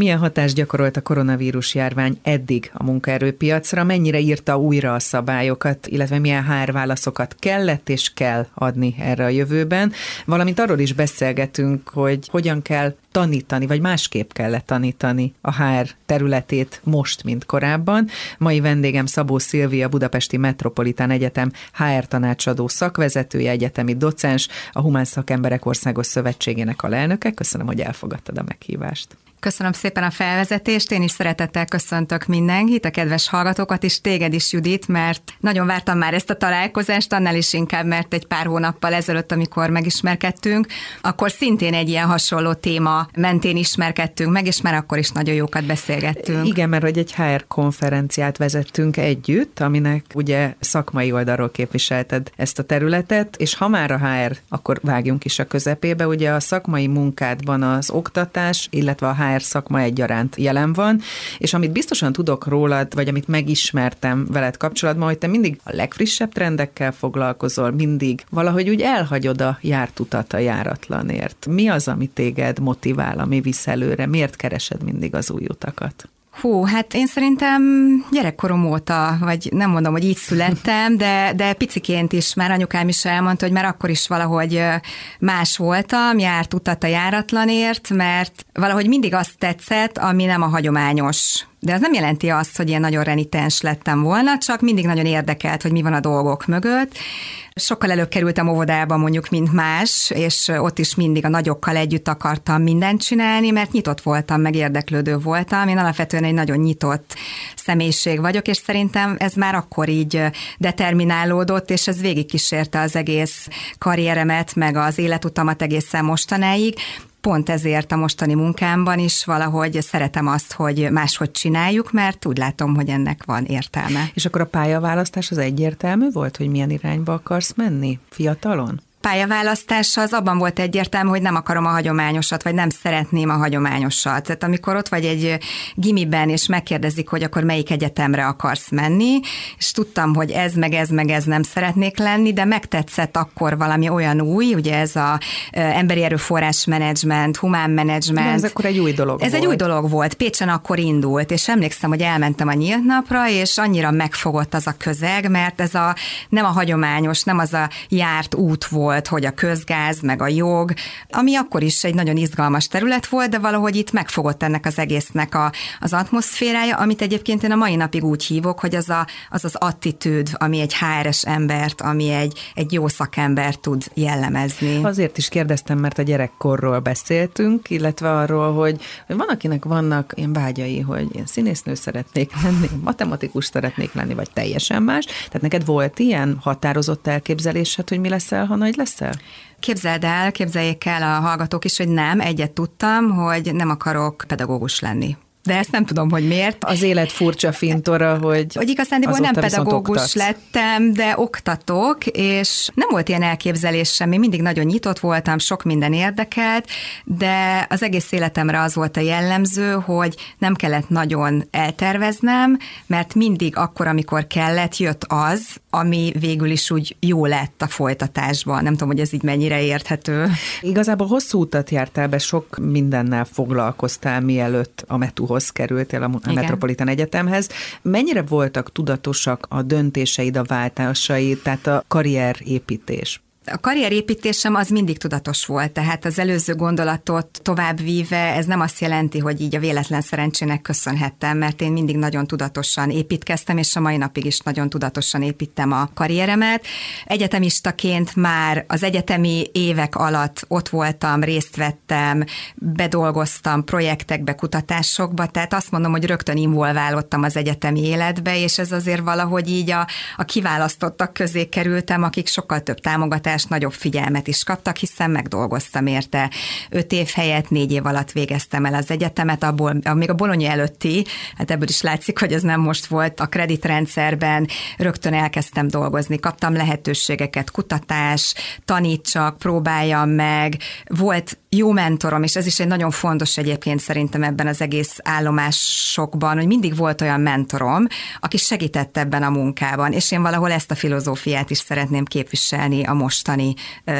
Milyen hatást gyakorolt a koronavírus járvány eddig a munkaerőpiacra, mennyire írta újra a szabályokat, illetve milyen HR válaszokat kellett és kell adni erre a jövőben, valamint arról is beszélgetünk, hogy hogyan kell tanítani, vagy másképp kellett tanítani a HR területét most, mint korábban. Mai vendégem Szabó Szilvia, Budapesti Metropolitán Egyetem HR tanácsadó szakvezetője, egyetemi docens, a Humán Szakemberek Országos Szövetségének a lelnöke. Köszönöm, hogy elfogadtad a meghívást. Köszönöm szépen a felvezetést, én is szeretettel köszöntök mindenkit, a kedves hallgatókat, és téged is, Judit, mert nagyon vártam már ezt a találkozást, annál is inkább, mert egy pár hónappal ezelőtt, amikor megismerkedtünk, akkor szintén egy ilyen hasonló téma mentén ismerkedtünk meg, és már akkor is nagyon jókat beszélgettünk. Igen, mert hogy egy HR konferenciát vezettünk együtt, aminek ugye szakmai oldalról képviselted ezt a területet, és ha már a HR, akkor vágjunk is a közepébe, ugye a szakmai munkádban az oktatás, illetve a HR HR szakma egyaránt jelen van, és amit biztosan tudok rólad, vagy amit megismertem veled kapcsolatban, hogy te mindig a legfrissebb trendekkel foglalkozol, mindig valahogy úgy elhagyod a járt utat a járatlanért. Mi az, ami téged motivál, ami visz előre? Miért keresed mindig az új utakat? Hú, hát én szerintem gyerekkorom óta, vagy nem mondom, hogy így születtem, de, de piciként is már anyukám is elmondta, hogy már akkor is valahogy más voltam, járt utat a járatlanért, mert valahogy mindig azt tetszett, ami nem a hagyományos de ez nem jelenti azt, hogy ilyen nagyon renitens lettem volna, csak mindig nagyon érdekelt, hogy mi van a dolgok mögött. Sokkal előbb kerültem óvodába mondjuk, mint más, és ott is mindig a nagyokkal együtt akartam mindent csinálni, mert nyitott voltam, meg érdeklődő voltam. Én alapvetően egy nagyon nyitott személyiség vagyok, és szerintem ez már akkor így determinálódott, és ez végigkísérte az egész karrieremet, meg az életutamat egészen mostanáig pont ezért a mostani munkámban is valahogy szeretem azt, hogy máshogy csináljuk, mert úgy látom, hogy ennek van értelme. És akkor a pályaválasztás az egyértelmű volt, hogy milyen irányba akarsz menni fiatalon? Pályaválasztása az abban volt egyértelmű, hogy nem akarom a hagyományosat, vagy nem szeretném a hagyományosat. Tehát amikor ott vagy egy gimiben, és megkérdezik, hogy akkor melyik egyetemre akarsz menni, és tudtam, hogy ez, meg ez, meg ez nem szeretnék lenni, de megtetszett akkor valami olyan új, ugye ez a emberi erőforrás menedzsment, humán menedzsment. Ez akkor egy új dolog Ez volt. egy új dolog volt. Pécsen akkor indult, és emlékszem, hogy elmentem a nyílt napra, és annyira megfogott az a közeg, mert ez a nem a hagyományos, nem az a járt út volt, volt, hogy a közgáz, meg a jog, ami akkor is egy nagyon izgalmas terület volt, de valahogy itt megfogott ennek az egésznek a, az atmoszférája, amit egyébként én a mai napig úgy hívok, hogy az a, az, az attitűd, ami egy HRS embert, ami egy, egy jó szakember tud jellemezni. Azért is kérdeztem, mert a gyerekkorról beszéltünk, illetve arról, hogy, hogy van, akinek vannak ilyen vágyai, hogy én színésznő szeretnék lenni, matematikus szeretnék lenni, vagy teljesen más. Tehát neked volt ilyen határozott elképzelésed, hogy mi leszel, ha nagy leszel? Képzeld el, képzeljék el a hallgatók is, hogy nem, egyet tudtam, hogy nem akarok pedagógus lenni de ezt nem tudom, hogy miért. Az élet furcsa fintora, hogy Hogy igazándiból nem pedagógus lettem, de oktatok, és nem volt ilyen elképzelés semmi, mindig nagyon nyitott voltam, sok minden érdekelt, de az egész életemre az volt a jellemző, hogy nem kellett nagyon elterveznem, mert mindig akkor, amikor kellett, jött az, ami végül is úgy jó lett a folytatásban. Nem tudom, hogy ez így mennyire érthető. Igazából hosszú utat jártál be, sok mindennel foglalkoztál, mielőtt a metu hoz kerültél a Igen. Metropolitan Egyetemhez. Mennyire voltak tudatosak a döntéseid, a váltásaid, tehát a karrierépítés? A karrierépítésem az mindig tudatos volt, tehát az előző gondolatot tovább víve, ez nem azt jelenti, hogy így a véletlen szerencsének köszönhettem, mert én mindig nagyon tudatosan építkeztem, és a mai napig is nagyon tudatosan építem a karrieremet. Egyetemistaként már az egyetemi évek alatt ott voltam, részt vettem, bedolgoztam projektekbe, kutatásokba, tehát azt mondom, hogy rögtön involválódtam az egyetemi életbe, és ez azért valahogy így a, a kiválasztottak közé kerültem, akik sokkal több támogatást támogatást, nagyobb figyelmet is kaptak, hiszen megdolgoztam érte. Öt év helyett négy év alatt végeztem el az egyetemet, abból, még a Bologna előtti, hát ebből is látszik, hogy ez nem most volt a kreditrendszerben, rögtön elkezdtem dolgozni, kaptam lehetőségeket, kutatás, tanítsak, próbáljam meg, volt jó mentorom, és ez is egy nagyon fontos egyébként szerintem ebben az egész állomásokban, hogy mindig volt olyan mentorom, aki segített ebben a munkában, és én valahol ezt a filozófiát is szeretném képviselni a most mostani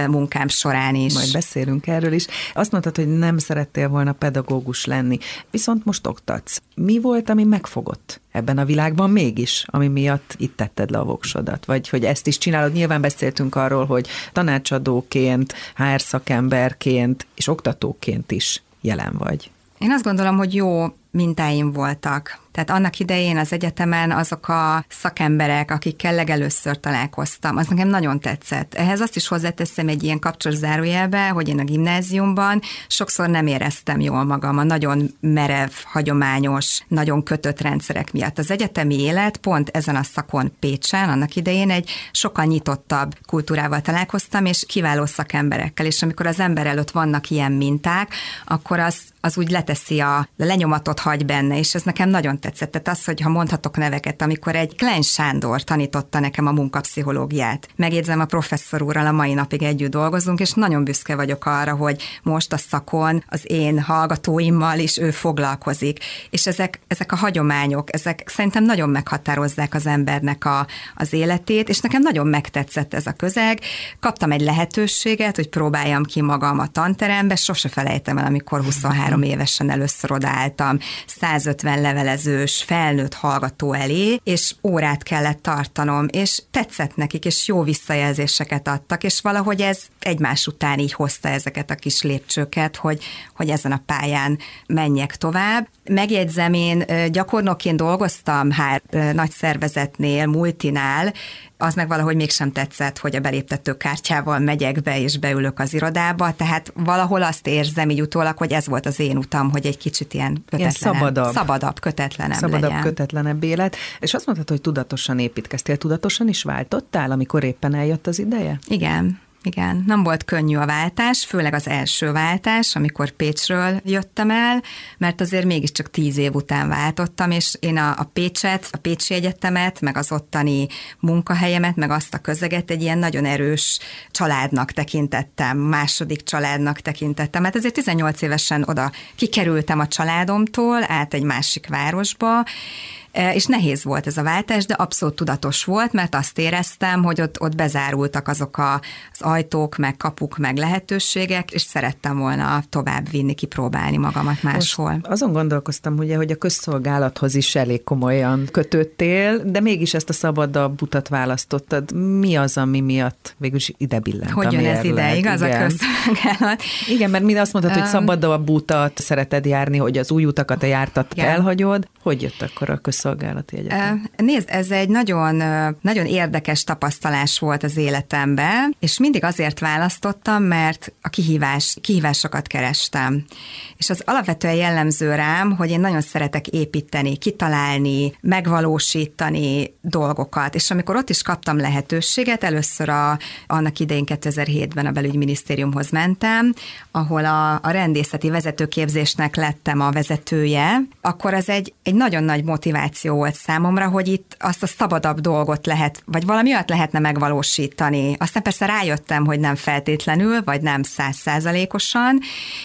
munkám során is. Majd beszélünk erről is. Azt mondtad, hogy nem szerettél volna pedagógus lenni, viszont most oktatsz. Mi volt, ami megfogott ebben a világban mégis, ami miatt itt tetted le a voksodat? Vagy hogy ezt is csinálod? Nyilván beszéltünk arról, hogy tanácsadóként, HR szakemberként és oktatóként is jelen vagy. Én azt gondolom, hogy jó mintáim voltak. Tehát annak idején az egyetemen azok a szakemberek, akikkel legelőször találkoztam, az nekem nagyon tetszett. Ehhez azt is hozzáteszem egy ilyen kapcsolzárójelbe, hogy én a gimnáziumban sokszor nem éreztem jól magam a nagyon merev, hagyományos, nagyon kötött rendszerek miatt. Az egyetemi élet pont ezen a szakon Pécsen, annak idején egy sokkal nyitottabb kultúrával találkoztam, és kiváló szakemberekkel, és amikor az ember előtt vannak ilyen minták, akkor az, az úgy leteszi a lenyomatot hagy benne, és ez nekem nagyon tetszett. Tehát az, hogy ha mondhatok neveket, amikor egy Klein Sándor tanította nekem a munkapszichológiát. Megjegyzem, a professzor úrral a mai napig együtt dolgozunk, és nagyon büszke vagyok arra, hogy most a szakon az én hallgatóimmal is ő foglalkozik. És ezek, ezek a hagyományok, ezek szerintem nagyon meghatározzák az embernek a, az életét, és nekem nagyon megtetszett ez a közeg. Kaptam egy lehetőséget, hogy próbáljam ki magam a tanterembe, sose felejtem el, amikor 23 évesen először odaálltam 150 levelezős felnőtt hallgató elé, és órát kellett tartanom, és tetszett nekik, és jó visszajelzéseket adtak, és valahogy ez egymás után így hozta ezeket a kis lépcsőket, hogy, hogy ezen a pályán menjek tovább. Megjegyzem, én gyakornokként dolgoztam hát nagy szervezetnél, multinál, az meg valahogy mégsem tetszett, hogy a beléptető kártyával megyek be és beülök az irodába, tehát valahol azt érzem így utólag, hogy ez volt az én utam, hogy egy kicsit ilyen kötetlenebb, ilyen szabadabb, szabadabb kötetlenebb szabadabb, legyen. kötetlenebb élet. És azt mondtad, hogy tudatosan építkeztél, tudatosan is váltottál, amikor éppen eljött az ideje? Igen. Igen, nem volt könnyű a váltás, főleg az első váltás, amikor Pécsről jöttem el, mert azért mégiscsak tíz év után váltottam, és én a, a Pécset, a Pécsi Egyetemet, meg az ottani munkahelyemet, meg azt a közeget egy ilyen nagyon erős családnak tekintettem, második családnak tekintettem. mert ezért 18 évesen oda kikerültem a családomtól át egy másik városba, és nehéz volt ez a váltás, de abszolút tudatos volt, mert azt éreztem, hogy ott, ott bezárultak azok a, az ajtók, meg kapuk, meg lehetőségek, és szerettem volna tovább vinni, kipróbálni magamat máshol. Most azon gondolkoztam, ugye, hogy a közszolgálathoz is elég komolyan kötöttél, de mégis ezt a szabadabb utat választottad. Mi az, ami miatt végülis ide billent Hogy jön ez ide, igaz Igen. a közszolgálat? Igen, mert mi azt mondtad, hogy szabadabb utat szereted járni, hogy az új utakat a jártat Igen. elhagyod. Hogy jött akkor a közszolgálat? Közszolgálati egyetem? Nézd, ez egy nagyon, nagyon érdekes tapasztalás volt az életemben, és mindig azért választottam, mert a kihívás, kihívásokat kerestem. És az alapvetően jellemző rám, hogy én nagyon szeretek építeni, kitalálni, megvalósítani dolgokat, és amikor ott is kaptam lehetőséget, először a, annak idején 2007-ben a belügyminisztériumhoz mentem, ahol a, a rendészeti vezetőképzésnek lettem a vezetője, akkor az egy, egy nagyon nagy motiváció motiváció volt számomra, hogy itt azt a szabadabb dolgot lehet, vagy valami olyat lehetne megvalósítani. Aztán persze rájöttem, hogy nem feltétlenül, vagy nem százszázalékosan,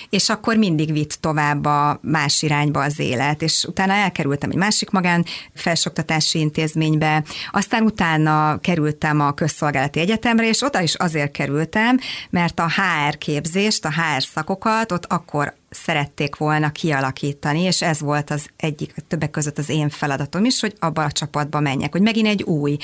és akkor mindig vitt tovább a más irányba az élet, és utána elkerültem egy másik magán felsoktatási intézménybe, aztán utána kerültem a közszolgálati egyetemre, és oda is azért kerültem, mert a HR képzést, a HR szakokat ott akkor szerették volna kialakítani, és ez volt az egyik, többek között az én feladatom is, hogy abba a csapatba menjek, hogy megint egy új.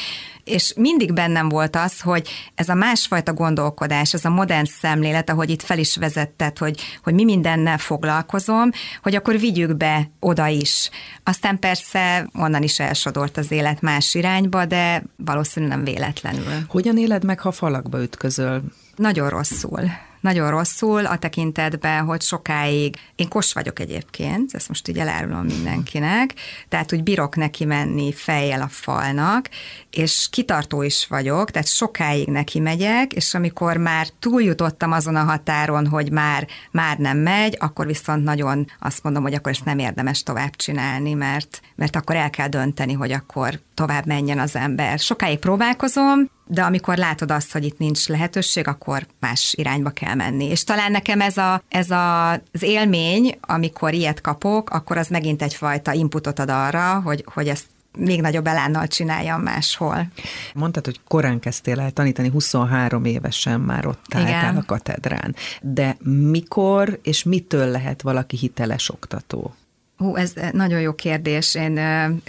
És mindig bennem volt az, hogy ez a másfajta gondolkodás, ez a modern szemlélet, ahogy itt fel is vezetted, hogy, hogy mi mindennel foglalkozom, hogy akkor vigyük be oda is. Aztán persze onnan is elsodort az élet más irányba, de valószínűleg nem véletlenül. Hogyan éled meg, ha falakba ütközöl? Nagyon rosszul nagyon rosszul a tekintetben, hogy sokáig, én kos vagyok egyébként, ezt most így elárulom mindenkinek, tehát úgy bírok neki menni fejjel a falnak, és kitartó is vagyok, tehát sokáig neki megyek, és amikor már túljutottam azon a határon, hogy már, már nem megy, akkor viszont nagyon azt mondom, hogy akkor ezt nem érdemes tovább csinálni, mert, mert akkor el kell dönteni, hogy akkor tovább menjen az ember. Sokáig próbálkozom, de amikor látod azt, hogy itt nincs lehetőség, akkor más irányba kell menni. És talán nekem ez, a, ez a, az élmény, amikor ilyet kapok, akkor az megint egyfajta inputot ad arra, hogy, hogy ezt még nagyobb elánnal csináljam máshol. Mondtad, hogy korán kezdtél el tanítani, 23 évesen már ott álltál a katedrán. De mikor és mitől lehet valaki hiteles oktató? Hú, ez nagyon jó kérdés. Én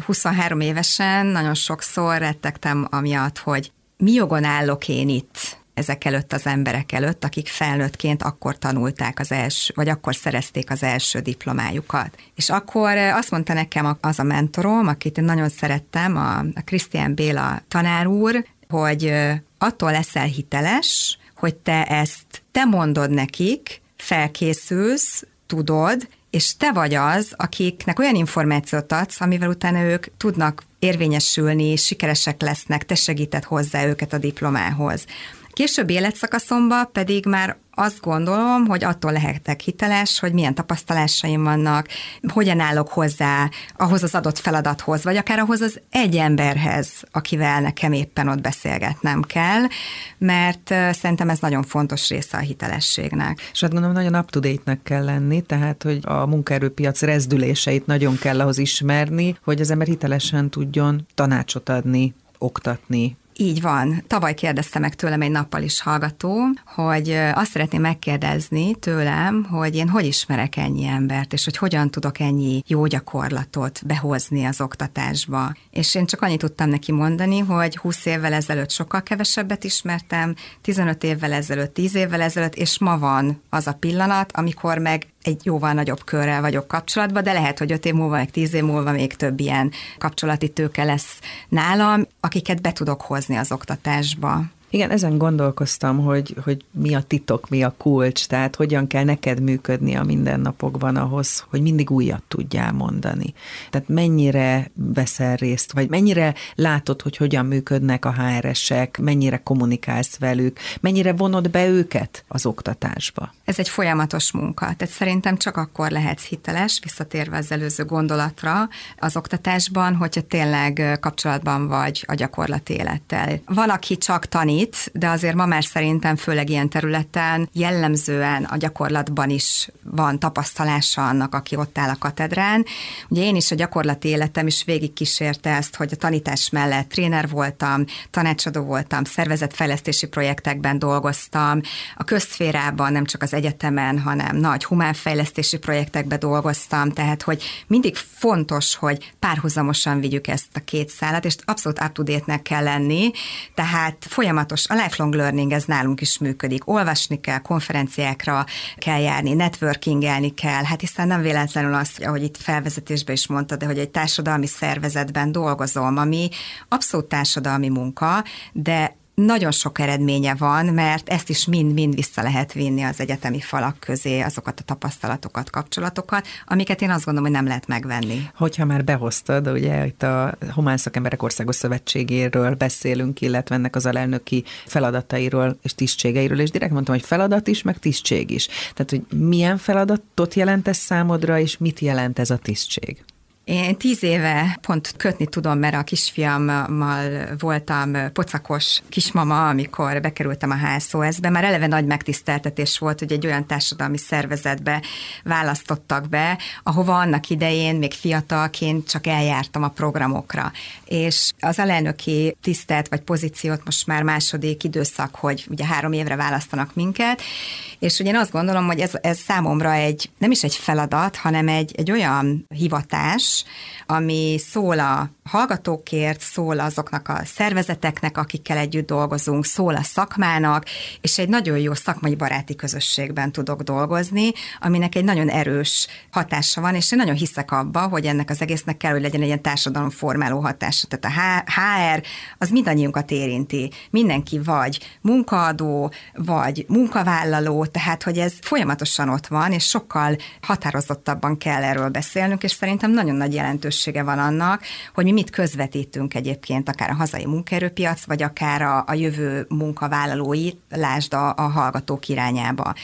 23 évesen nagyon sokszor rettegtem amiatt, hogy mi jogon állok én itt ezek előtt az emberek előtt, akik felnőttként akkor tanulták az első, vagy akkor szerezték az első diplomájukat. És akkor azt mondta nekem az a mentorom, akit én nagyon szerettem, a Krisztián Béla tanár úr, hogy attól leszel hiteles, hogy te ezt, te mondod nekik, felkészülsz, tudod, és te vagy az, akiknek olyan információt adsz, amivel utána ők tudnak érvényesülni, sikeresek lesznek, te segített hozzá őket a diplomához. Későbbi életszakaszomban pedig már azt gondolom, hogy attól lehetek hiteles, hogy milyen tapasztalásaim vannak, hogyan állok hozzá ahhoz az adott feladathoz, vagy akár ahhoz az egy emberhez, akivel nekem éppen ott beszélgetnem kell, mert szerintem ez nagyon fontos része a hitelességnek. És hát gondolom nagyon up to date kell lenni, tehát hogy a munkaerőpiac rezdüléseit nagyon kell ahhoz ismerni, hogy az ember hitelesen tudjon tanácsot adni, oktatni, így van. Tavaly kérdezte meg tőlem egy nappal is hallgató, hogy azt szeretném megkérdezni tőlem, hogy én hogy ismerek ennyi embert, és hogy hogyan tudok ennyi jó gyakorlatot behozni az oktatásba. És én csak annyit tudtam neki mondani, hogy 20 évvel ezelőtt sokkal kevesebbet ismertem, 15 évvel ezelőtt, 10 évvel ezelőtt, és ma van az a pillanat, amikor meg egy jóval nagyobb körrel vagyok kapcsolatban, de lehet, hogy öt év múlva, meg tíz év múlva még több ilyen kapcsolati tőke lesz nálam, akiket be tudok hozni az oktatásba. Igen, ezen gondolkoztam, hogy, hogy mi a titok, mi a kulcs, tehát hogyan kell neked működni a mindennapokban ahhoz, hogy mindig újat tudjál mondani. Tehát mennyire veszel részt, vagy mennyire látod, hogy hogyan működnek a HRS-ek, mennyire kommunikálsz velük, mennyire vonod be őket az oktatásba? Ez egy folyamatos munka, tehát szerintem csak akkor lehetsz hiteles, visszatérve az előző gondolatra az oktatásban, hogyha tényleg kapcsolatban vagy a gyakorlati élettel. Van, aki csak tanít, tanít, de azért ma már szerintem főleg ilyen területen jellemzően a gyakorlatban is van tapasztalása annak, aki ott áll a katedrán. Ugye én is a gyakorlati életem is végigkísérte ezt, hogy a tanítás mellett tréner voltam, tanácsadó voltam, szervezetfejlesztési projektekben dolgoztam, a közszférában, nem csak az egyetemen, hanem nagy humánfejlesztési projektekben dolgoztam, tehát hogy mindig fontos, hogy párhuzamosan vigyük ezt a két szállat, és abszolút up kell lenni, tehát folyamatos folyamatos, a lifelong learning ez nálunk is működik. Olvasni kell, konferenciákra kell járni, networkingelni kell, hát hiszen nem véletlenül az, ahogy itt felvezetésben is mondtad, de hogy egy társadalmi szervezetben dolgozom, ami abszolút társadalmi munka, de nagyon sok eredménye van, mert ezt is mind-mind vissza lehet vinni az egyetemi falak közé, azokat a tapasztalatokat, kapcsolatokat, amiket én azt gondolom, hogy nem lehet megvenni. Hogyha már behoztad, ugye itt a Humán Szakemberek Országos Szövetségéről beszélünk, illetve ennek az alelnöki feladatairól és tisztségeiről, és direkt mondtam, hogy feladat is, meg tisztség is. Tehát, hogy milyen feladatot jelent ez számodra, és mit jelent ez a tisztség? Én tíz éve pont kötni tudom, mert a kisfiammal voltam pocakos kismama, amikor bekerültem a HSOS-be. Már eleve nagy megtiszteltetés volt, hogy egy olyan társadalmi szervezetbe választottak be, ahova annak idején még fiatalként csak eljártam a programokra. És az alelnöki tisztelt vagy pozíciót most már második időszak, hogy ugye három évre választanak minket, és ugye én azt gondolom, hogy ez, ez számomra egy, nem is egy feladat, hanem egy, egy olyan hivatás, ami szól a hallgatókért, szól azoknak a szervezeteknek, akikkel együtt dolgozunk, szól a szakmának, és egy nagyon jó szakmai baráti közösségben tudok dolgozni, aminek egy nagyon erős hatása van, és én nagyon hiszek abba, hogy ennek az egésznek kell, hogy legyen egy ilyen társadalomformáló hatása. Tehát a HR az mindannyiunkat érinti. Mindenki vagy munkaadó, vagy munkavállaló, tehát hogy ez folyamatosan ott van, és sokkal határozottabban kell erről beszélnünk, és szerintem nagyon nagy jelentősége van annak, hogy mi mit közvetítünk egyébként, akár a hazai munkaerőpiac, vagy akár a, a jövő munkavállalói, lásd a, a hallgatók irányába.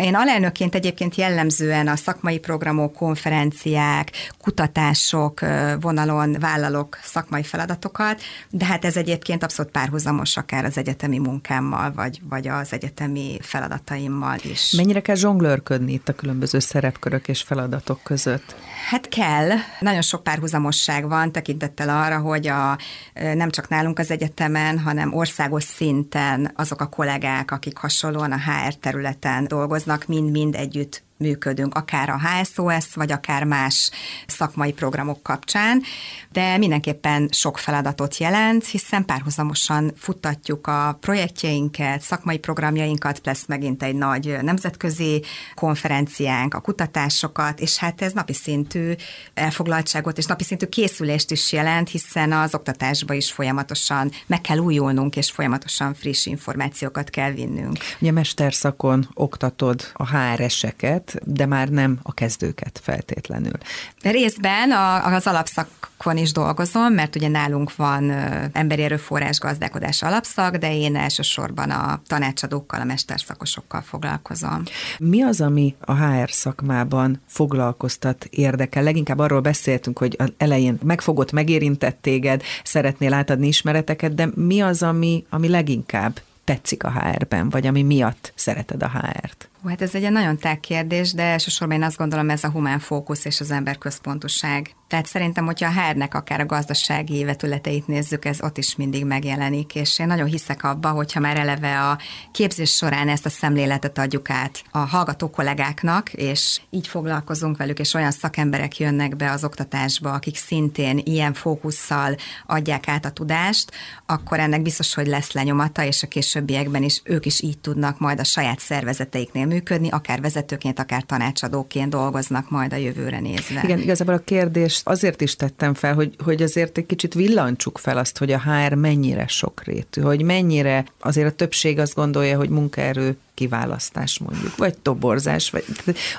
Én alelnökként egyébként jellemzően a szakmai programok, konferenciák, kutatások vonalon vállalok szakmai feladatokat, de hát ez egyébként abszolút párhuzamos akár az egyetemi munkámmal, vagy, vagy az egyetemi feladataimmal is. Mennyire kell zsonglőrködni itt a különböző szerepkörök és feladatok között? Hát kell. Nagyon sok párhuzamosság van tekintettel arra, hogy a, nem csak nálunk az egyetemen, hanem országos szinten azok a kollégák, akik hasonlóan a HR területen dolgoznak, mind-mind együtt működünk, akár a HSOS, vagy akár más szakmai programok kapcsán, de mindenképpen sok feladatot jelent, hiszen párhuzamosan futtatjuk a projektjeinket, szakmai programjainkat, lesz megint egy nagy nemzetközi konferenciánk, a kutatásokat, és hát ez napi szintű elfoglaltságot és napi szintű készülést is jelent, hiszen az oktatásba is folyamatosan meg kell újulnunk, és folyamatosan friss információkat kell vinnünk. Ugye mesterszakon oktatod a HRS-eket, de már nem a kezdőket feltétlenül. Részben az alapszakon is dolgozom, mert ugye nálunk van emberi erőforrás gazdálkodás alapszak, de én elsősorban a tanácsadókkal, a mesterszakosokkal foglalkozom. Mi az, ami a HR szakmában foglalkoztat, érdekel? Leginkább arról beszéltünk, hogy az elején megfogott, megérintett téged, szeretnél átadni ismereteket, de mi az, ami, ami leginkább tetszik a HR-ben, vagy ami miatt szereted a HR-t? Hát ez egy nagyon tág kérdés, de elsősorban én azt gondolom ez a humán fókusz és az emberközpontoság. Tehát szerintem, hogyha a hárnek akár a gazdasági vetületeit nézzük, ez ott is mindig megjelenik, és én nagyon hiszek abba, hogyha már eleve a képzés során ezt a szemléletet adjuk át a hallgató kollégáknak, és így foglalkozunk velük, és olyan szakemberek jönnek be az oktatásba, akik szintén ilyen fókusszal adják át a tudást, akkor ennek biztos, hogy lesz lenyomata, és a későbbiekben is ők is így tudnak majd a saját szervezeteiknél működni, akár vezetőként, akár tanácsadóként dolgoznak majd a jövőre nézve. Igen, igazából a kérdést azért is tettem fel, hogy, hogy azért egy kicsit villancsuk fel azt, hogy a HR mennyire sokrétű, hogy mennyire azért a többség azt gondolja, hogy munkaerő kiválasztás mondjuk, vagy toborzás, vagy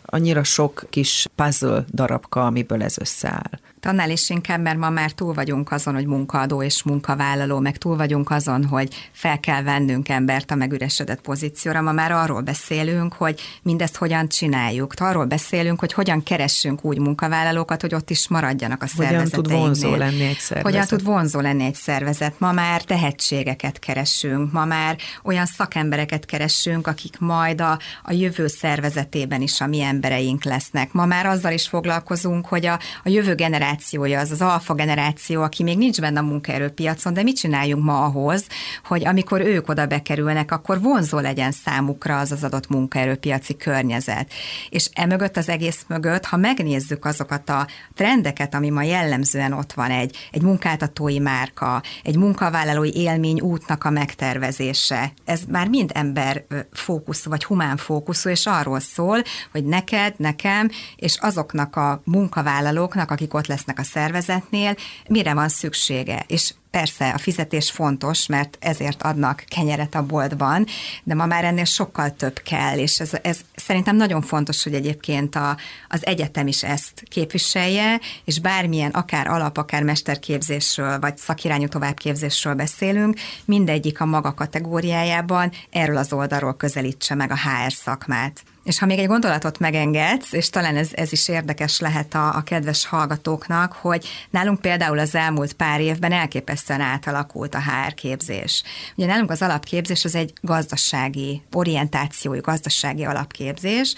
annyira sok kis puzzle darabka, amiből ez összeáll. Annál is inkább, mert ma már túl vagyunk azon, hogy munkaadó és munkavállaló, meg túl vagyunk azon, hogy fel kell vennünk embert a megüresedett pozícióra. Ma már arról beszélünk, hogy mindezt hogyan csináljuk. Arról beszélünk, hogy hogyan keressünk úgy munkavállalókat, hogy ott is maradjanak a szervezeteinknél. Hogyan tud vonzó lenni egy szervezet. Hogyan tud vonzó lenni egy szervezet. Ma már tehetségeket keresünk, ma már olyan szakembereket keresünk, akik majd a, a jövő szervezetében is a mi embereink lesznek. Ma már azzal is foglalkozunk, hogy a, a jövő generáció generációja, az az alfa generáció, aki még nincs benne a munkaerőpiacon, de mit csináljunk ma ahhoz, hogy amikor ők oda bekerülnek, akkor vonzó legyen számukra az az adott munkaerőpiaci környezet. És emögött az egész mögött, ha megnézzük azokat a trendeket, ami ma jellemzően ott van, egy, egy munkáltatói márka, egy munkavállalói élmény útnak a megtervezése, ez már mind ember fókusz, vagy humán fókuszú, és arról szól, hogy neked, nekem, és azoknak a munkavállalóknak, akik ott lesznek a szervezetnél, mire van szüksége. És Persze a fizetés fontos, mert ezért adnak kenyeret a boltban, de ma már ennél sokkal több kell, és ez, ez szerintem nagyon fontos, hogy egyébként a, az egyetem is ezt képviselje, és bármilyen akár alap, akár mesterképzésről, vagy szakirányú továbbképzésről beszélünk, mindegyik a maga kategóriájában erről az oldalról közelítse meg a HR szakmát. És ha még egy gondolatot megengedsz, és talán ez, ez is érdekes lehet a, a kedves hallgatóknak, hogy nálunk például az elmúlt pár évben elképesztően átalakult a HR képzés. Ugye nálunk az alapképzés az egy gazdasági orientációjú, gazdasági alapképzés,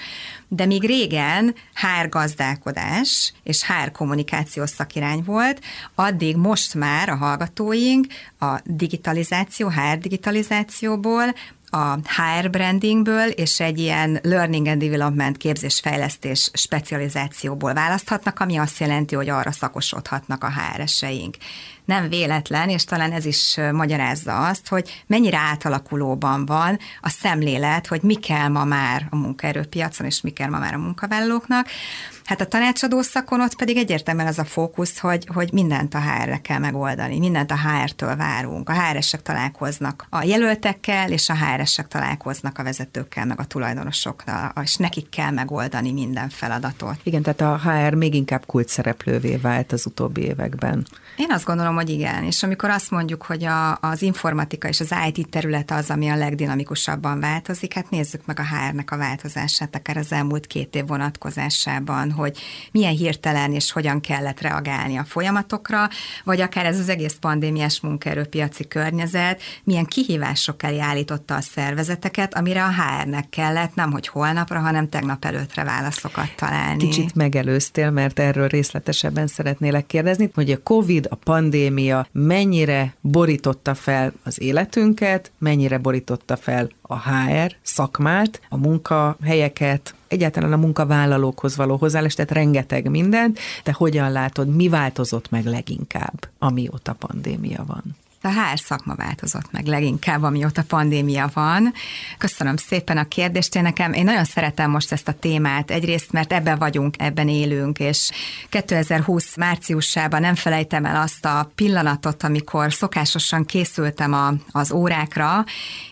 de még régen HR gazdálkodás és HR kommunikációs szakirány volt, addig most már a hallgatóink a digitalizáció, HR digitalizációból a HR brandingből és egy ilyen learning and development képzésfejlesztés specializációból választhatnak, ami azt jelenti, hogy arra szakosodhatnak a HR-eseink. Nem véletlen, és talán ez is magyarázza azt, hogy mennyire átalakulóban van a szemlélet, hogy mi kell ma már a munkaerőpiacon, és mi kell ma már a munkavállalóknak. Hát a tanácsadó szakon ott pedig egyértelműen az a fókusz, hogy, hogy mindent a HR-re kell megoldani, mindent a HR-től várunk. A HR-esek találkoznak a jelöltekkel, és a HR-esek találkoznak a vezetőkkel, meg a tulajdonosokkal, és nekik kell megoldani minden feladatot. Igen, tehát a HR még inkább kult szereplővé vált az utóbbi években. Én azt gondolom, hogy igen, és amikor azt mondjuk, hogy a, az informatika és az IT terület az, ami a legdinamikusabban változik, hát nézzük meg a HR-nek a változását, akár az elmúlt két év vonatkozásában, hogy milyen hirtelen és hogyan kellett reagálni a folyamatokra, vagy akár ez az egész pandémiás munkaerőpiaci környezet, milyen kihívások elé állította a szervezeteket, amire a HR-nek kellett nem hogy holnapra, hanem tegnap előttre válaszokat találni. Kicsit megelőztél, mert erről részletesebben szeretnélek kérdezni, hogy a COVID, a pandémia mennyire borította fel az életünket, mennyire borította fel a HR szakmát, a munkahelyeket, egyáltalán a munkavállalókhoz való hozzáállás, tehát rengeteg mindent, de hogyan látod, mi változott meg leginkább, amióta pandémia van? A HR szakma változott meg leginkább, amióta pandémia van. Köszönöm szépen a kérdést. Én nekem, én nagyon szeretem most ezt a témát. Egyrészt, mert ebben vagyunk, ebben élünk, és 2020 márciusában nem felejtem el azt a pillanatot, amikor szokásosan készültem a, az órákra,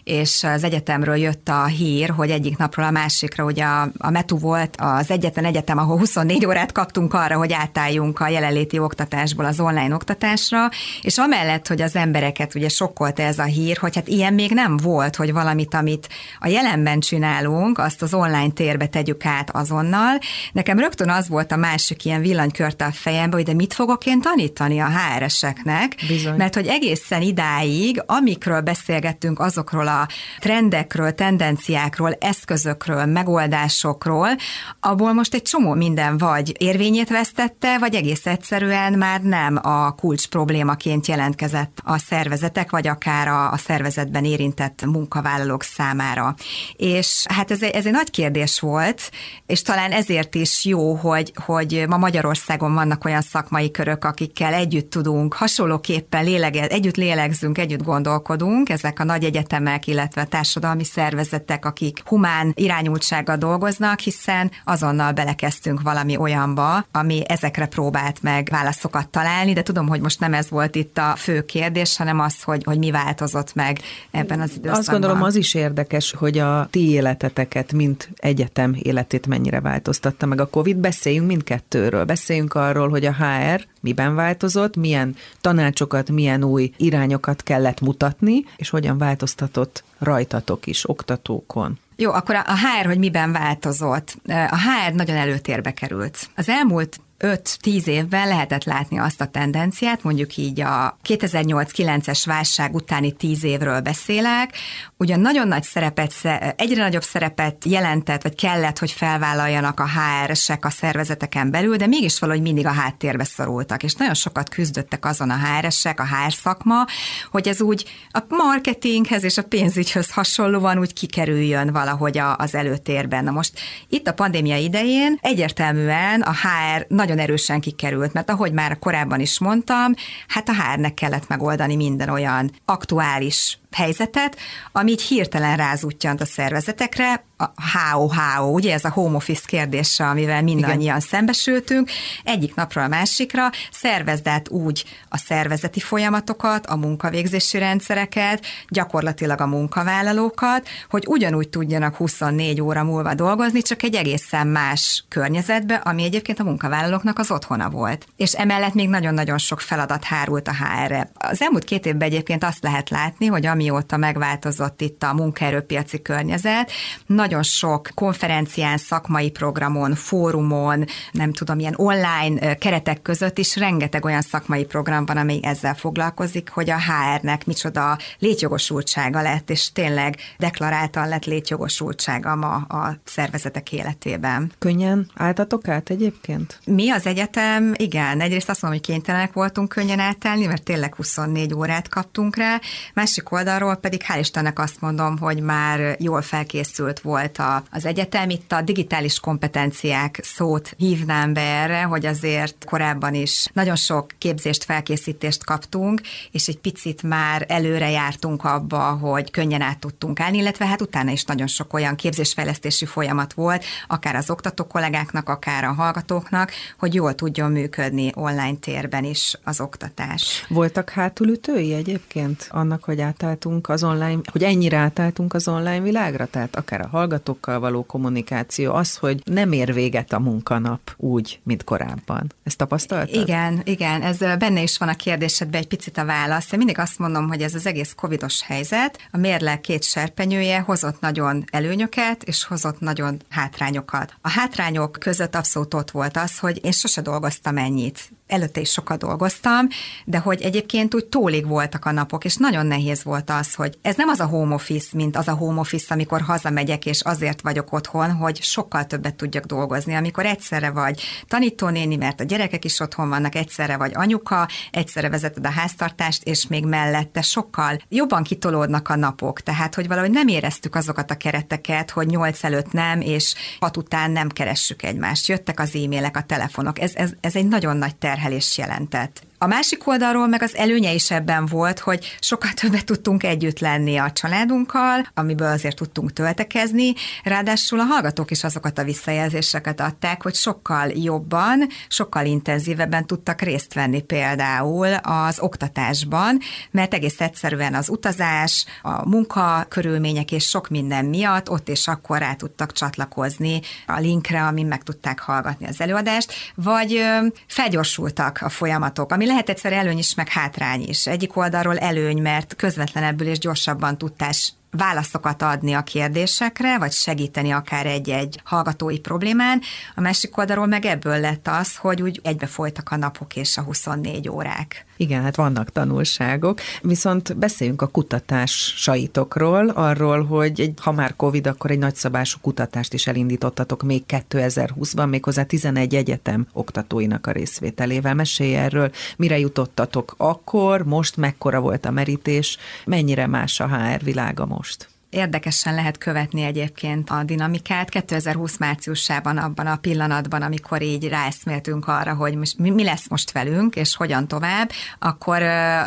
és az egyetemről jött a hír, hogy egyik napról a másikra, ugye a, a METU volt az egyetlen egyetem, ahol 24 órát kaptunk arra, hogy átálljunk a jelenléti oktatásból az online oktatásra, és amellett, hogy az emberek embereket ugye sokkolta ez a hír, hogy hát ilyen még nem volt, hogy valamit, amit a jelenben csinálunk, azt az online térbe tegyük át azonnal. Nekem rögtön az volt a másik ilyen villanykörte a fejembe, hogy de mit fogok én tanítani a HR-eseknek, Bizony. mert hogy egészen idáig, amikről beszélgettünk, azokról a trendekről, tendenciákról, eszközökről, megoldásokról, abból most egy csomó minden vagy érvényét vesztette, vagy egész egyszerűen már nem a kulcs problémaként jelentkezett a szervezetek, vagy akár a, a szervezetben érintett munkavállalók számára. És hát ez egy, ez egy nagy kérdés volt, és talán ezért is jó, hogy, hogy ma Magyarországon vannak olyan szakmai körök, akikkel együtt tudunk, hasonlóképpen lélege, együtt lélegzünk, együtt gondolkodunk, ezek a nagy egyetemek, illetve társadalmi szervezetek, akik humán irányultsággal dolgoznak, hiszen azonnal belekezdtünk valami olyanba, ami ezekre próbált meg válaszokat találni, de tudom, hogy most nem ez volt itt a fő kérdés, hanem az, hogy, hogy mi változott meg ebben az időszakban. Azt gondolom az is érdekes, hogy a ti életeteket, mint egyetem életét mennyire változtatta meg a COVID. Beszéljünk mindkettőről. Beszéljünk arról, hogy a HR miben változott, milyen tanácsokat, milyen új irányokat kellett mutatni, és hogyan változtatott rajtatok is, oktatókon. Jó, akkor a HR, hogy miben változott. A HR nagyon előtérbe került. Az elmúlt 5-10 évben lehetett látni azt a tendenciát, mondjuk így a 2008-9-es válság utáni 10 évről beszélek, ugyan nagyon nagy szerepet, egyre nagyobb szerepet jelentett, vagy kellett, hogy felvállaljanak a HR-esek a szervezeteken belül, de mégis valahogy mindig a háttérbe szorultak, és nagyon sokat küzdöttek azon a HR-esek, a HR szakma, hogy ez úgy a marketinghez és a pénzügyhöz hasonlóan úgy kikerüljön valahogy az előtérben. Na most itt a pandémia idején egyértelműen a HR nagyon erősen kikerült, mert ahogy már korábban is mondtam, hát a HR-nek kellett megoldani minden olyan aktuális helyzetet, ami így hirtelen rázútjant a szervezetekre, a HO-HO, ugye ez a home office kérdése, amivel mindannyian Igen. szembesültünk, egyik napról a másikra szervezd át úgy a szervezeti folyamatokat, a munkavégzési rendszereket, gyakorlatilag a munkavállalókat, hogy ugyanúgy tudjanak 24 óra múlva dolgozni, csak egy egészen más környezetbe, ami egyébként a munkavállalóknak az otthona volt. És emellett még nagyon-nagyon sok feladat hárult a HR-re. Az elmúlt két évben egyébként azt lehet látni, hogy ami amióta megváltozott itt a munkaerőpiaci környezet, nagyon sok konferencián, szakmai programon, fórumon, nem tudom, ilyen online keretek között is rengeteg olyan szakmai program van, amely ezzel foglalkozik, hogy a HR-nek micsoda létjogosultsága lett, és tényleg deklaráltan lett létjogosultsága ma a szervezetek életében. Könnyen álltatok át egyébként? Mi az egyetem, igen, egyrészt azt mondom, hogy kénytelenek voltunk könnyen átállni, mert tényleg 24 órát kaptunk rá, másik oldal oldalról pedig hál' Istennek azt mondom, hogy már jól felkészült volt a, az egyetem. Itt a digitális kompetenciák szót hívnám be erre, hogy azért korábban is nagyon sok képzést, felkészítést kaptunk, és egy picit már előre jártunk abba, hogy könnyen át tudtunk állni, illetve hát utána is nagyon sok olyan képzésfejlesztési folyamat volt, akár az oktató kollégáknak, akár a hallgatóknak, hogy jól tudjon működni online térben is az oktatás. Voltak hátulütői egyébként annak, hogy átálltunk az online, hogy ennyire átálltunk az online világra? Tehát akár a hallgatókkal való kommunikáció, az, hogy nem ér véget a munkanap úgy, mint korábban. Ezt tapasztaltad? Igen, igen, ez benne is van a kérdésedben egy picit a válasz. Én mindig azt mondom, hogy ez az egész covidos helyzet, a mérleg két serpenyője hozott nagyon előnyöket, és hozott nagyon hátrányokat. A hátrányok között abszolút ott volt az, hogy én sose dolgoztam ennyit előtte is sokat dolgoztam, de hogy egyébként úgy tólig voltak a napok, és nagyon nehéz volt az, hogy ez nem az a home office, mint az a home office, amikor hazamegyek, és azért vagyok otthon, hogy sokkal többet tudjak dolgozni, amikor egyszerre vagy tanítónéni, mert a gyerekek is otthon vannak, egyszerre vagy anyuka, egyszerre vezeted a háztartást, és még mellette sokkal jobban kitolódnak a napok, tehát hogy valahogy nem éreztük azokat a kereteket, hogy nyolc előtt nem, és hat után nem keressük egymást. Jöttek az e-mailek, a telefonok, ez, ez, ez egy nagyon nagy ter terhelést jelentett. A másik oldalról meg az előnye is ebben volt, hogy sokkal többet tudtunk együtt lenni a családunkkal, amiből azért tudtunk töltekezni, ráadásul a hallgatók is azokat a visszajelzéseket adták, hogy sokkal jobban, sokkal intenzívebben tudtak részt venni például az oktatásban, mert egész egyszerűen az utazás, a munkakörülmények és sok minden miatt ott és akkor rá tudtak csatlakozni a linkre, amin meg tudták hallgatni az előadást, vagy felgyorsultak a folyamatok, ami lehet egyszer előny is, meg hátrány is. Egyik oldalról előny, mert közvetlenebbül és gyorsabban tudtás válaszokat adni a kérdésekre, vagy segíteni akár egy-egy hallgatói problémán. A másik oldalról meg ebből lett az, hogy úgy egybe folytak a napok és a 24 órák. Igen, hát vannak tanulságok, viszont beszéljünk a kutatásaitokról, arról, hogy egy, ha már Covid, akkor egy nagyszabású kutatást is elindítottatok még 2020-ban, méghozzá 11 egyetem oktatóinak a részvételével. Mesélj erről, mire jutottatok akkor, most mekkora volt a merítés, mennyire más a HR világa most? Érdekesen lehet követni egyébként a dinamikát. 2020 márciusában abban a pillanatban, amikor így ráeszméltünk arra, hogy most mi, lesz most velünk, és hogyan tovább, akkor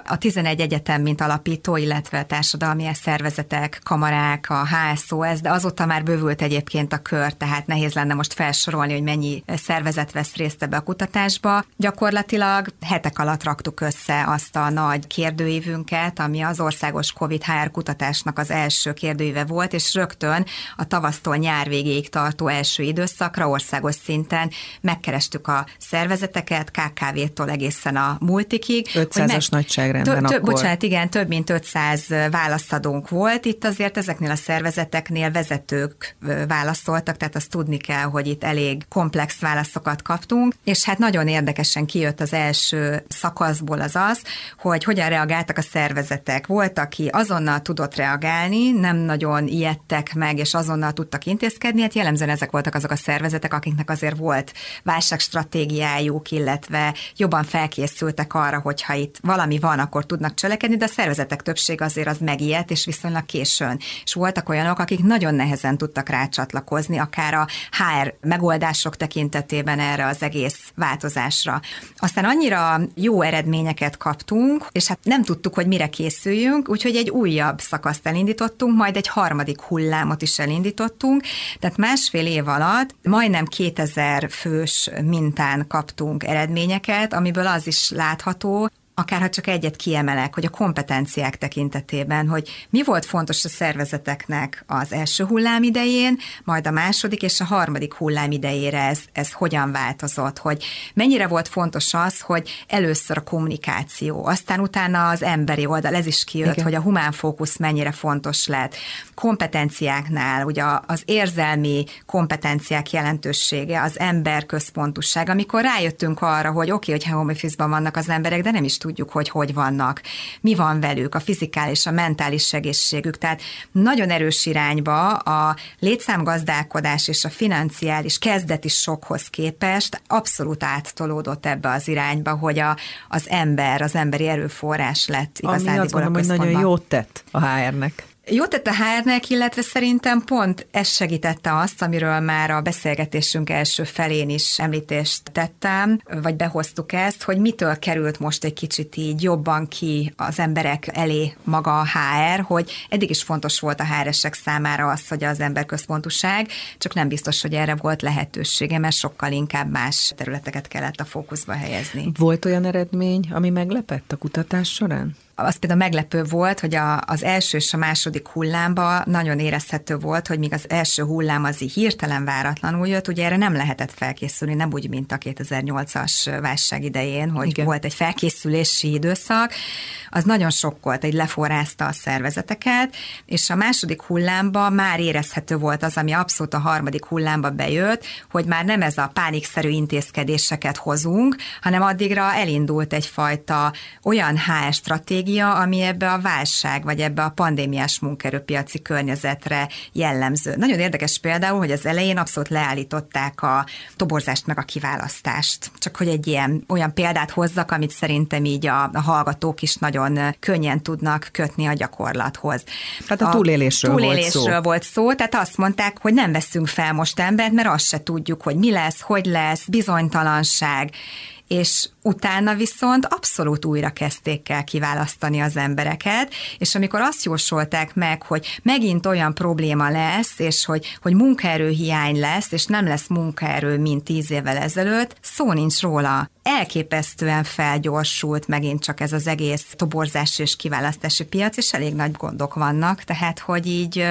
a 11 egyetem, mint alapító, illetve társadalmi szervezetek, kamarák, a HSOS, de azóta már bővült egyébként a kör, tehát nehéz lenne most felsorolni, hogy mennyi szervezet vesz részt ebbe a kutatásba. Gyakorlatilag hetek alatt raktuk össze azt a nagy kérdőívünket, ami az országos COVID-HR kutatásnak az első kérdőív kérdőíve volt, és rögtön a tavasztól nyár végéig tartó első időszakra országos szinten megkerestük a szervezeteket, KKV-tól egészen a multikig. 500-as meg... nagyságrendben tö- tö- akkor. Bocsánat, igen, több mint 500 választadónk volt. Itt azért ezeknél a szervezeteknél vezetők válaszoltak, tehát azt tudni kell, hogy itt elég komplex válaszokat kaptunk, és hát nagyon érdekesen kijött az első szakaszból az az, hogy hogyan reagáltak a szervezetek. Volt, aki azonnal tudott reagálni, nem nagyon ijedtek meg, és azonnal tudtak intézkedni, hát jellemzően ezek voltak azok a szervezetek, akiknek azért volt válságstratégiájuk, illetve jobban felkészültek arra, hogyha itt valami van, akkor tudnak cselekedni, de a szervezetek többség azért az megijedt, és viszonylag későn. És voltak olyanok, akik nagyon nehezen tudtak rácsatlakozni, akár a HR megoldások tekintetében erre az egész változásra. Aztán annyira jó eredményeket kaptunk, és hát nem tudtuk, hogy mire készüljünk, úgyhogy egy újabb szakaszt elindítottunk, majd egy harmadik hullámot is elindítottunk, tehát másfél év alatt majdnem 2000 fős mintán kaptunk eredményeket, amiből az is látható, akár ha csak egyet kiemelek, hogy a kompetenciák tekintetében, hogy mi volt fontos a szervezeteknek az első hullám idején, majd a második és a harmadik hullám idejére ez, ez hogyan változott, hogy mennyire volt fontos az, hogy először a kommunikáció, aztán utána az emberi oldal, ez is kijött, Igen. hogy a humán fókusz mennyire fontos lett. Kompetenciáknál, ugye az érzelmi kompetenciák jelentősége, az ember központusság, amikor rájöttünk arra, hogy oké, okay, hogy home office vannak az emberek, de nem is tudjuk, hogy hogy vannak, mi van velük, a fizikális, a mentális egészségük. Tehát nagyon erős irányba a létszámgazdálkodás és a financiális kezdeti sokhoz képest abszolút áttolódott ebbe az irányba, hogy a, az ember, az emberi erőforrás lett igazán Ami azt gondolom, hogy nagyon jót tett a HR-nek. Jó tett a HR-nek, illetve szerintem pont ez segítette azt, amiről már a beszélgetésünk első felén is említést tettem, vagy behoztuk ezt, hogy mitől került most egy kicsit így jobban ki az emberek elé maga a HR, hogy eddig is fontos volt a HR-esek számára az, hogy az emberközpontúság, csak nem biztos, hogy erre volt lehetősége, mert sokkal inkább más területeket kellett a fókuszba helyezni. Volt olyan eredmény, ami meglepett a kutatás során? Az például meglepő volt, hogy a, az első és a második hullámba nagyon érezhető volt, hogy míg az első hullám az így hirtelen váratlanul jött, ugye erre nem lehetett felkészülni, nem úgy, mint a 2008-as válság idején, hogy Igen. volt egy felkészülési időszak, az nagyon sok volt, egy leforrázta a szervezeteket, és a második hullámba már érezhető volt az, ami abszolút a harmadik hullámba bejött, hogy már nem ez a pánikszerű intézkedéseket hozunk, hanem addigra elindult egyfajta olyan HR stratégia, stratégia, ami ebbe a válság, vagy ebbe a pandémiás munkerőpiaci környezetre jellemző. Nagyon érdekes például, hogy az elején abszolút leállították a toborzást meg a kiválasztást. Csak hogy egy ilyen olyan példát hozzak, amit szerintem így a, a hallgatók is nagyon könnyen tudnak kötni a gyakorlathoz. Tehát a, a túlélésről, túlélésről volt szó. volt szó, tehát azt mondták, hogy nem veszünk fel most embert, mert azt se tudjuk, hogy mi lesz, hogy lesz, bizonytalanság, és utána viszont abszolút újra kezdték el kiválasztani az embereket, és amikor azt jósolták meg, hogy megint olyan probléma lesz, és hogy, hogy munkaerőhiány lesz, és nem lesz munkaerő, mint tíz évvel ezelőtt, szó nincs róla. Elképesztően felgyorsult megint csak ez az egész toborzási és kiválasztási piac, és elég nagy gondok vannak, tehát hogy így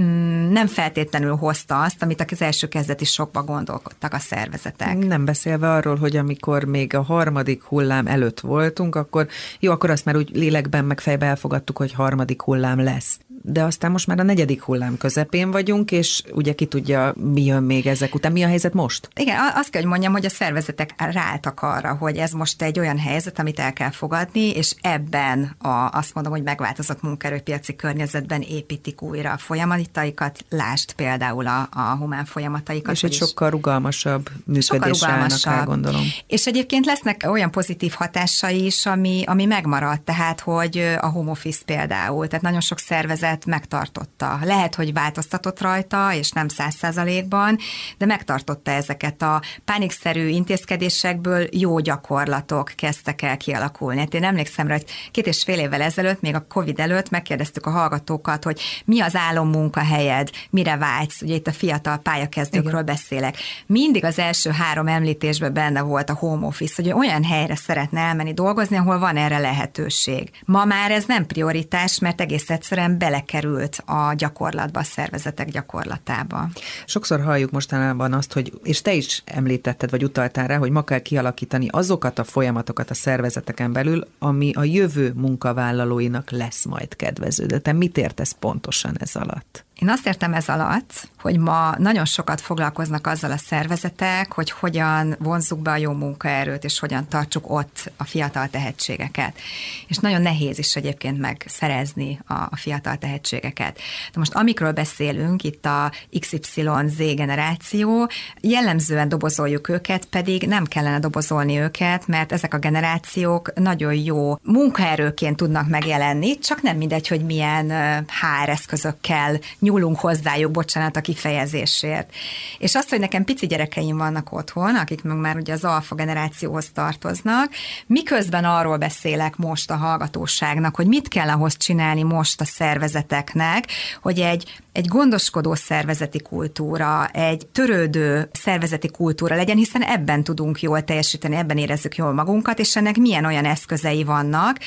mm, nem feltétlenül hozta azt, amit az első kezdeti sokba gondolkodtak a szervezetek. Nem beszélve arról, hogy amikor még a harmadik hullám előtt voltunk, akkor jó, akkor azt már úgy lélekben meg fejbe elfogadtuk, hogy harmadik hullám lesz de aztán most már a negyedik hullám közepén vagyunk, és ugye ki tudja, mi jön még ezek után. Mi a helyzet most? Igen, azt kell, hogy mondjam, hogy a szervezetek ráálltak arra, hogy ez most egy olyan helyzet, amit el kell fogadni, és ebben a, azt mondom, hogy megváltozott munkaerőpiaci környezetben építik újra a folyamataikat, lást például a, a humán folyamataikat. És egy sokkal rugalmasabb működés rugalmasabb. gondolom. És egyébként lesznek olyan pozitív hatásai is, ami, ami megmaradt, tehát hogy a home office például, tehát nagyon sok szervezet szervezet megtartotta. Lehet, hogy változtatott rajta, és nem száz százalékban, de megtartotta ezeket a pánikszerű intézkedésekből jó gyakorlatok kezdtek el kialakulni. Hát én emlékszem rá, hogy két és fél évvel ezelőtt, még a Covid előtt megkérdeztük a hallgatókat, hogy mi az álommunkahelyed, mire vágysz, ugye itt a fiatal pályakezdőkről Igen. beszélek. Mindig az első három említésben benne volt a home office, hogy olyan helyre szeretne elmenni dolgozni, ahol van erre lehetőség. Ma már ez nem prioritás, mert egész egyszerűen bele belekerült a gyakorlatba, a szervezetek gyakorlatába. Sokszor halljuk mostanában azt, hogy, és te is említetted, vagy utaltál rá, hogy ma kell kialakítani azokat a folyamatokat a szervezeteken belül, ami a jövő munkavállalóinak lesz majd kedvező. De te mit értesz pontosan ez alatt? Én azt értem ez alatt, hogy ma nagyon sokat foglalkoznak azzal a szervezetek, hogy hogyan vonzzuk be a jó munkaerőt, és hogyan tartsuk ott a fiatal tehetségeket. És nagyon nehéz is egyébként megszerezni a, a fiatal tehetségeket. De most amikről beszélünk, itt a XYZ generáció, jellemzően dobozoljuk őket, pedig nem kellene dobozolni őket, mert ezek a generációk nagyon jó munkaerőként tudnak megjelenni, csak nem mindegy, hogy milyen HR eszközökkel nyúlunk hozzájuk, bocsánat a kifejezésért. És azt, hogy nekem pici gyerekeim vannak otthon, akik meg már ugye az alfa generációhoz tartoznak, miközben arról beszélek most a hallgatóságnak, hogy mit kell ahhoz csinálni most a szervezeteknek, hogy egy, egy gondoskodó szervezeti kultúra, egy törődő szervezeti kultúra legyen, hiszen ebben tudunk jól teljesíteni, ebben érezzük jól magunkat, és ennek milyen olyan eszközei vannak.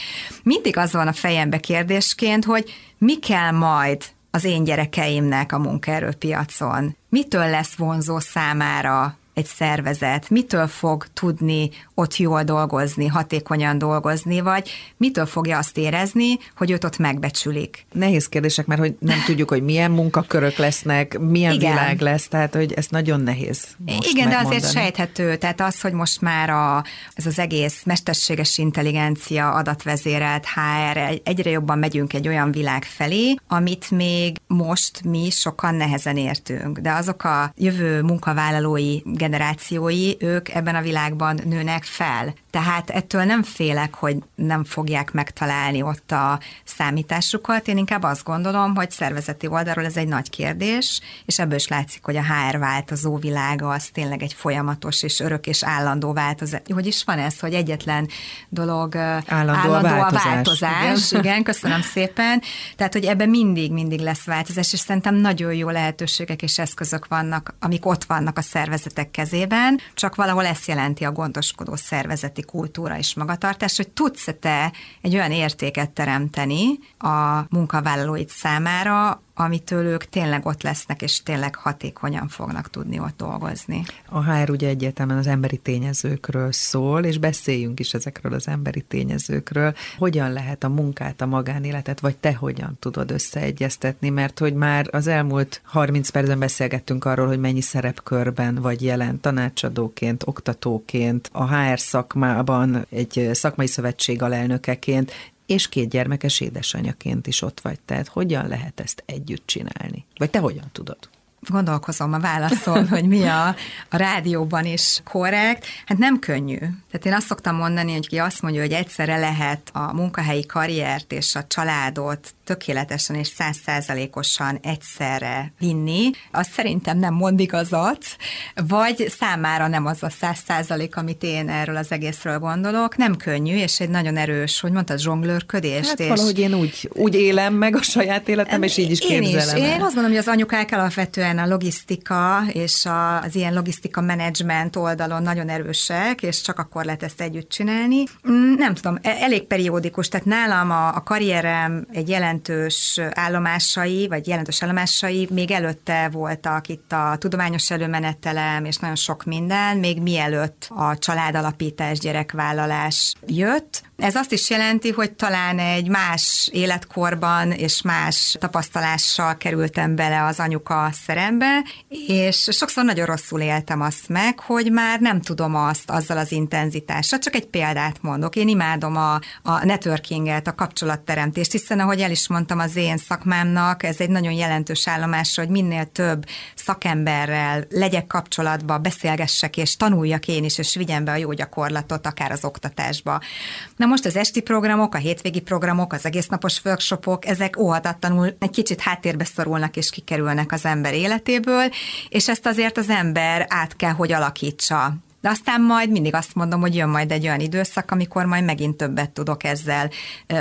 Mindig az van a fejembe kérdésként, hogy mi kell majd az én gyerekeimnek a munkaerőpiacon? Mitől lesz vonzó számára egy szervezet, mitől fog tudni ott jól dolgozni, hatékonyan dolgozni, vagy mitől fogja azt érezni, hogy őt ott megbecsülik. Nehéz kérdések, mert hogy nem tudjuk, hogy milyen munkakörök lesznek, milyen Igen. világ lesz, tehát hogy ez nagyon nehéz most Igen, megmondani. de azért sejthető, tehát az, hogy most már a, ez az egész mesterséges intelligencia, adatvezérelt HR, egyre jobban megyünk egy olyan világ felé, amit még most mi sokan nehezen értünk, de azok a jövő munkavállalói generációi, ők ebben a világban nőnek fel. Tehát ettől nem félek, hogy nem fogják megtalálni ott a számításukat. Én inkább azt gondolom, hogy szervezeti oldalról ez egy nagy kérdés, és ebből is látszik, hogy a HR változó világa az tényleg egy folyamatos és örök és állandó változás. Hogy is van ez, hogy egyetlen dolog állandó, állandó a változás. A változás. Igen. igen, köszönöm szépen. Tehát, hogy ebben mindig, mindig lesz változás, és szerintem nagyon jó lehetőségek és eszközök vannak, amik ott vannak a szervezetek kezében, csak valahol ezt jelenti a gondoskodó szervezeti kultúra és magatartás, hogy tudsz te egy olyan értéket teremteni a munkavállalóid számára, amitől ők tényleg ott lesznek, és tényleg hatékonyan fognak tudni ott dolgozni. A HR ugye egyértelműen az emberi tényezőkről szól, és beszéljünk is ezekről az emberi tényezőkről. Hogyan lehet a munkát, a magánéletet, vagy te hogyan tudod összeegyeztetni, mert hogy már az elmúlt 30 percben beszélgettünk arról, hogy mennyi szerepkörben vagy jelen tanácsadóként, oktatóként, a HR szakmában, egy szakmai szövetség alelnökeként, és két gyermekes édesanyaként is ott vagy. Tehát hogyan lehet ezt együtt csinálni? Vagy te hogyan tudod? Gondolkozom a válaszon, hogy mi a, a rádióban is korrekt. Hát nem könnyű. Tehát én azt szoktam mondani, hogy ki azt mondja, hogy egyszerre lehet a munkahelyi karriert és a családot tökéletesen és százszázalékosan egyszerre vinni, az szerintem nem mond igazat, vagy számára nem az a száz százalék, amit én erről az egészről gondolok. Nem könnyű, és egy nagyon erős, hogy mondtad, zsonglőrködést. Hát és valahogy én úgy, úgy élem meg a saját életem, és így is én képzelem. Is. Én azt gondolom, hogy az anyukák alapvetően a logisztika és a, az ilyen logisztika menedzsment oldalon nagyon erősek, és csak akkor lehet ezt együtt csinálni. Mm, nem tudom, e- elég periódikus, tehát nálam a, a karrierem egy jelen jelentős állomásai, vagy jelentős állomásai még előtte voltak itt a tudományos előmenetelem, és nagyon sok minden, még mielőtt a családalapítás, gyerekvállalás jött. Ez azt is jelenti, hogy talán egy más életkorban és más tapasztalással kerültem bele az anyuka szerembe, és sokszor nagyon rosszul éltem azt meg, hogy már nem tudom azt azzal az intenzitással. Csak egy példát mondok. Én imádom a, a networkinget, a kapcsolatteremtést, hiszen ahogy el is mondtam, az én szakmámnak ez egy nagyon jelentős állomás, hogy minél több szakemberrel legyek kapcsolatba, beszélgessek és tanuljak én is, és vigyem be a jó gyakorlatot akár az oktatásba. Na most az esti programok, a hétvégi programok, az egésznapos workshopok, ezek óhatatlanul egy kicsit háttérbe szorulnak és kikerülnek az ember életéből, és ezt azért az ember át kell, hogy alakítsa. De aztán majd mindig azt mondom, hogy jön majd egy olyan időszak, amikor majd megint többet tudok ezzel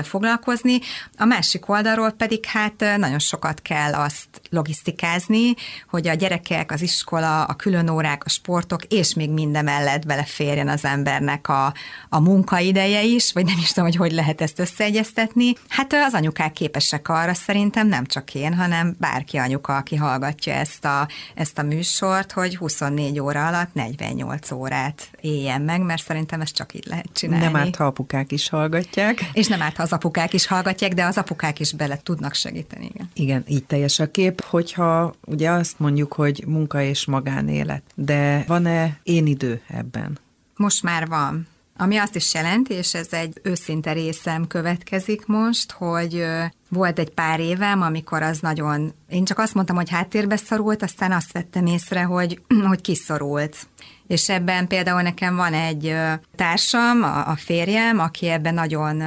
foglalkozni. A másik oldalról pedig hát nagyon sokat kell azt logisztikázni, hogy a gyerekek, az iskola, a különórák, a sportok, és még minden mellett beleférjen az embernek a, a munkaideje is, vagy nem is tudom, hogy hogy lehet ezt összeegyeztetni. Hát az anyukák képesek arra szerintem, nem csak én, hanem bárki anyuka, aki hallgatja ezt a, ezt a műsort, hogy 24 óra alatt 48 óra órát éljen meg, mert szerintem ezt csak így lehet csinálni. Nem árt, ha apukák is hallgatják. És nem árt, ha az apukák is hallgatják, de az apukák is bele tudnak segíteni. Igen, igen így teljes a kép, hogyha ugye azt mondjuk, hogy munka és magánélet, de van-e én idő ebben? Most már van. Ami azt is jelenti, és ez egy őszinte részem következik most, hogy volt egy pár évem, amikor az nagyon, én csak azt mondtam, hogy háttérbe szorult, aztán azt vettem észre, hogy, hogy kiszorult. És ebben például nekem van egy társam, a férjem, aki ebben nagyon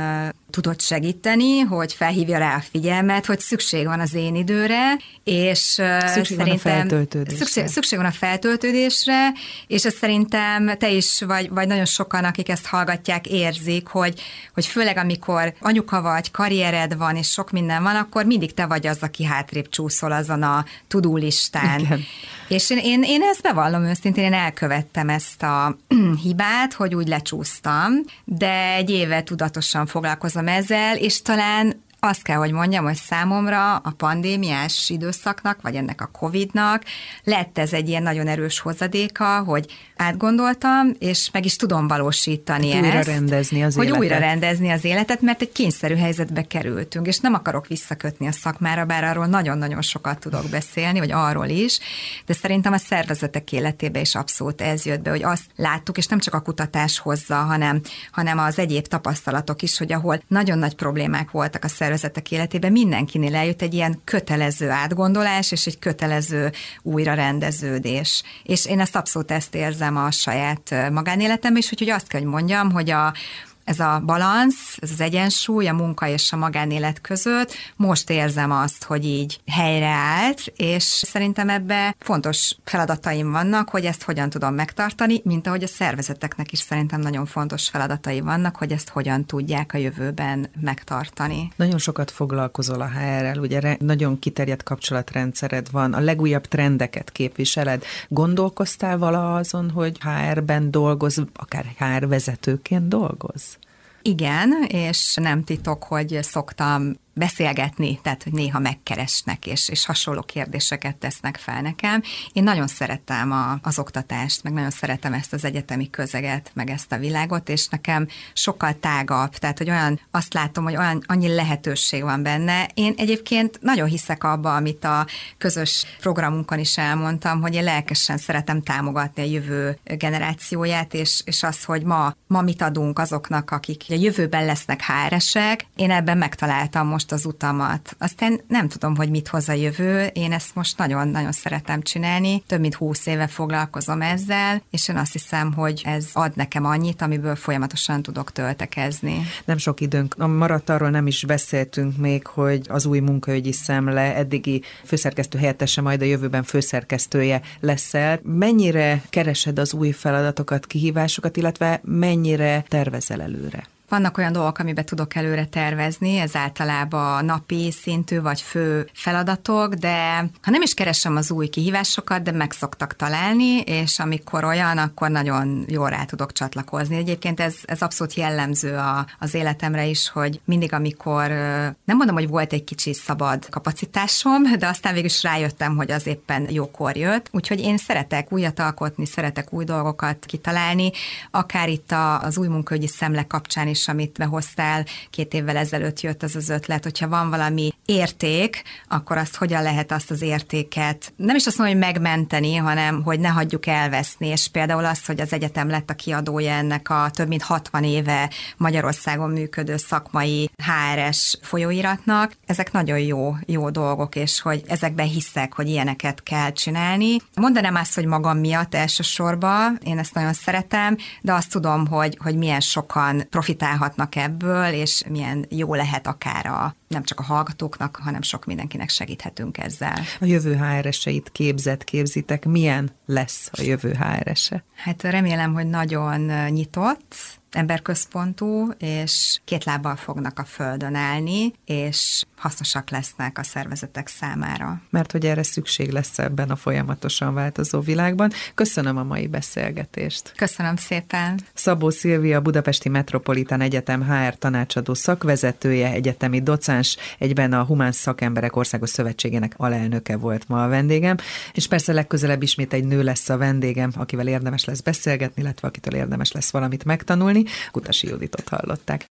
tudott segíteni, hogy felhívja rá a figyelmet, hogy szükség van az én időre, és szükség szerintem van a feltöltődésre. Szükség, szükség van a feltöltődésre, és ezt szerintem te is, vagy, vagy nagyon sokan, akik ezt hallgatják, érzik, hogy, hogy főleg amikor anyuka vagy, karriered van, és sok minden van, akkor mindig te vagy az, aki hátrébb csúszol azon a tudulistán. Igen. És én, én, én ezt bevallom őszintén, én elkövettem ezt a hibát, hogy úgy lecsúsztam, de egy éve tudatosan foglalkozom ezzel, és talán azt kell, hogy mondjam, hogy számomra a pandémiás időszaknak, vagy ennek a Covid-nak lett ez egy ilyen nagyon erős hozadéka, hogy átgondoltam, és meg is tudom valósítani ezt. Újra rendezni az hogy életet. újra rendezni az életet, mert egy kényszerű helyzetbe kerültünk, és nem akarok visszakötni a szakmára, bár arról nagyon-nagyon sokat tudok beszélni, vagy arról is, de szerintem a szervezetek életébe is abszolút ez jött be, hogy azt láttuk, és nem csak a kutatás hozza, hanem, hanem az egyéb tapasztalatok is, hogy ahol nagyon nagy problémák voltak a szervezetek életében, mindenkinél eljött egy ilyen kötelező átgondolás, és egy kötelező újrarendeződés. És én ezt abszolút ezt érzem a saját magánéletemben is, úgyhogy azt kell, hogy mondjam, hogy a, ez a balansz, ez az egyensúly a munka és a magánélet között, most érzem azt, hogy így helyreállt, és szerintem ebbe fontos feladataim vannak, hogy ezt hogyan tudom megtartani, mint ahogy a szervezeteknek is szerintem nagyon fontos feladatai vannak, hogy ezt hogyan tudják a jövőben megtartani. Nagyon sokat foglalkozol a HR-rel, ugye nagyon kiterjedt kapcsolatrendszered van, a legújabb trendeket képviseled. Gondolkoztál vala azon, hogy HR-ben dolgoz, akár HR vezetőként dolgoz? Igen, és nem titok, hogy szoktam beszélgetni, tehát hogy néha megkeresnek, és, és hasonló kérdéseket tesznek fel nekem. Én nagyon szeretem a, az oktatást, meg nagyon szeretem ezt az egyetemi közeget, meg ezt a világot, és nekem sokkal tágabb, tehát hogy olyan, azt látom, hogy olyan annyi lehetőség van benne. Én egyébként nagyon hiszek abba, amit a közös programunkon is elmondtam, hogy én lelkesen szeretem támogatni a jövő generációját, és, és az, hogy ma, ma mit adunk azoknak, akik a jövőben lesznek háresek. Én ebben megtaláltam most most az utamat. Aztán nem tudom, hogy mit hoz a jövő, én ezt most nagyon-nagyon szeretem csinálni, több mint húsz éve foglalkozom ezzel, és én azt hiszem, hogy ez ad nekem annyit, amiből folyamatosan tudok töltekezni. Nem sok időnk maradt, arról nem is beszéltünk még, hogy az új munkaügyi szemle eddigi főszerkesztő helyettese, majd a jövőben főszerkesztője leszel. Mennyire keresed az új feladatokat, kihívásokat, illetve mennyire tervezel előre? Vannak olyan dolgok, amiben tudok előre tervezni, ez általában napi szintű vagy fő feladatok, de ha nem is keresem az új kihívásokat, de meg szoktak találni, és amikor olyan, akkor nagyon jól rá tudok csatlakozni. Egyébként ez, ez abszolút jellemző a, az életemre is, hogy mindig, amikor nem mondom, hogy volt egy kicsi szabad kapacitásom, de aztán végül is rájöttem, hogy az éppen jókor jött. Úgyhogy én szeretek újat alkotni, szeretek új dolgokat kitalálni, akár itt az új munkaügyi szemle kapcsán is, amit behoztál, két évvel ezelőtt jött az az ötlet, hogyha van valami érték, akkor azt hogyan lehet azt az értéket, nem is azt mondom, hogy megmenteni, hanem hogy ne hagyjuk elveszni, és például az, hogy az egyetem lett a kiadója ennek a több mint 60 éve Magyarországon működő szakmai HRS folyóiratnak, ezek nagyon jó, jó dolgok, és hogy ezekben hiszek, hogy ilyeneket kell csinálni. Mondanám azt, hogy magam miatt elsősorban, én ezt nagyon szeretem, de azt tudom, hogy, hogy milyen sokan profitálnak profitálhatnak ebből, és milyen jó lehet akár a, nem csak a hallgatóknak, hanem sok mindenkinek segíthetünk ezzel. A jövő HRS-eit képzett, képzitek, milyen lesz a jövő HRS-e? Hát remélem, hogy nagyon nyitott, emberközpontú, és két lábbal fognak a földön állni, és hasznosak lesznek a szervezetek számára. Mert hogy erre szükség lesz ebben a folyamatosan változó világban. Köszönöm a mai beszélgetést. Köszönöm szépen. Szabó Szilvia, Budapesti Metropolitán Egyetem HR tanácsadó szakvezetője, egyetemi docens, egyben a Humán Szakemberek Országos Szövetségének alelnöke volt ma a vendégem, és persze legközelebb ismét egy nő lesz a vendégem, akivel érdemes lesz beszélgetni, illetve akitől érdemes lesz valamit megtanulni. Kutasi Juditot hallották.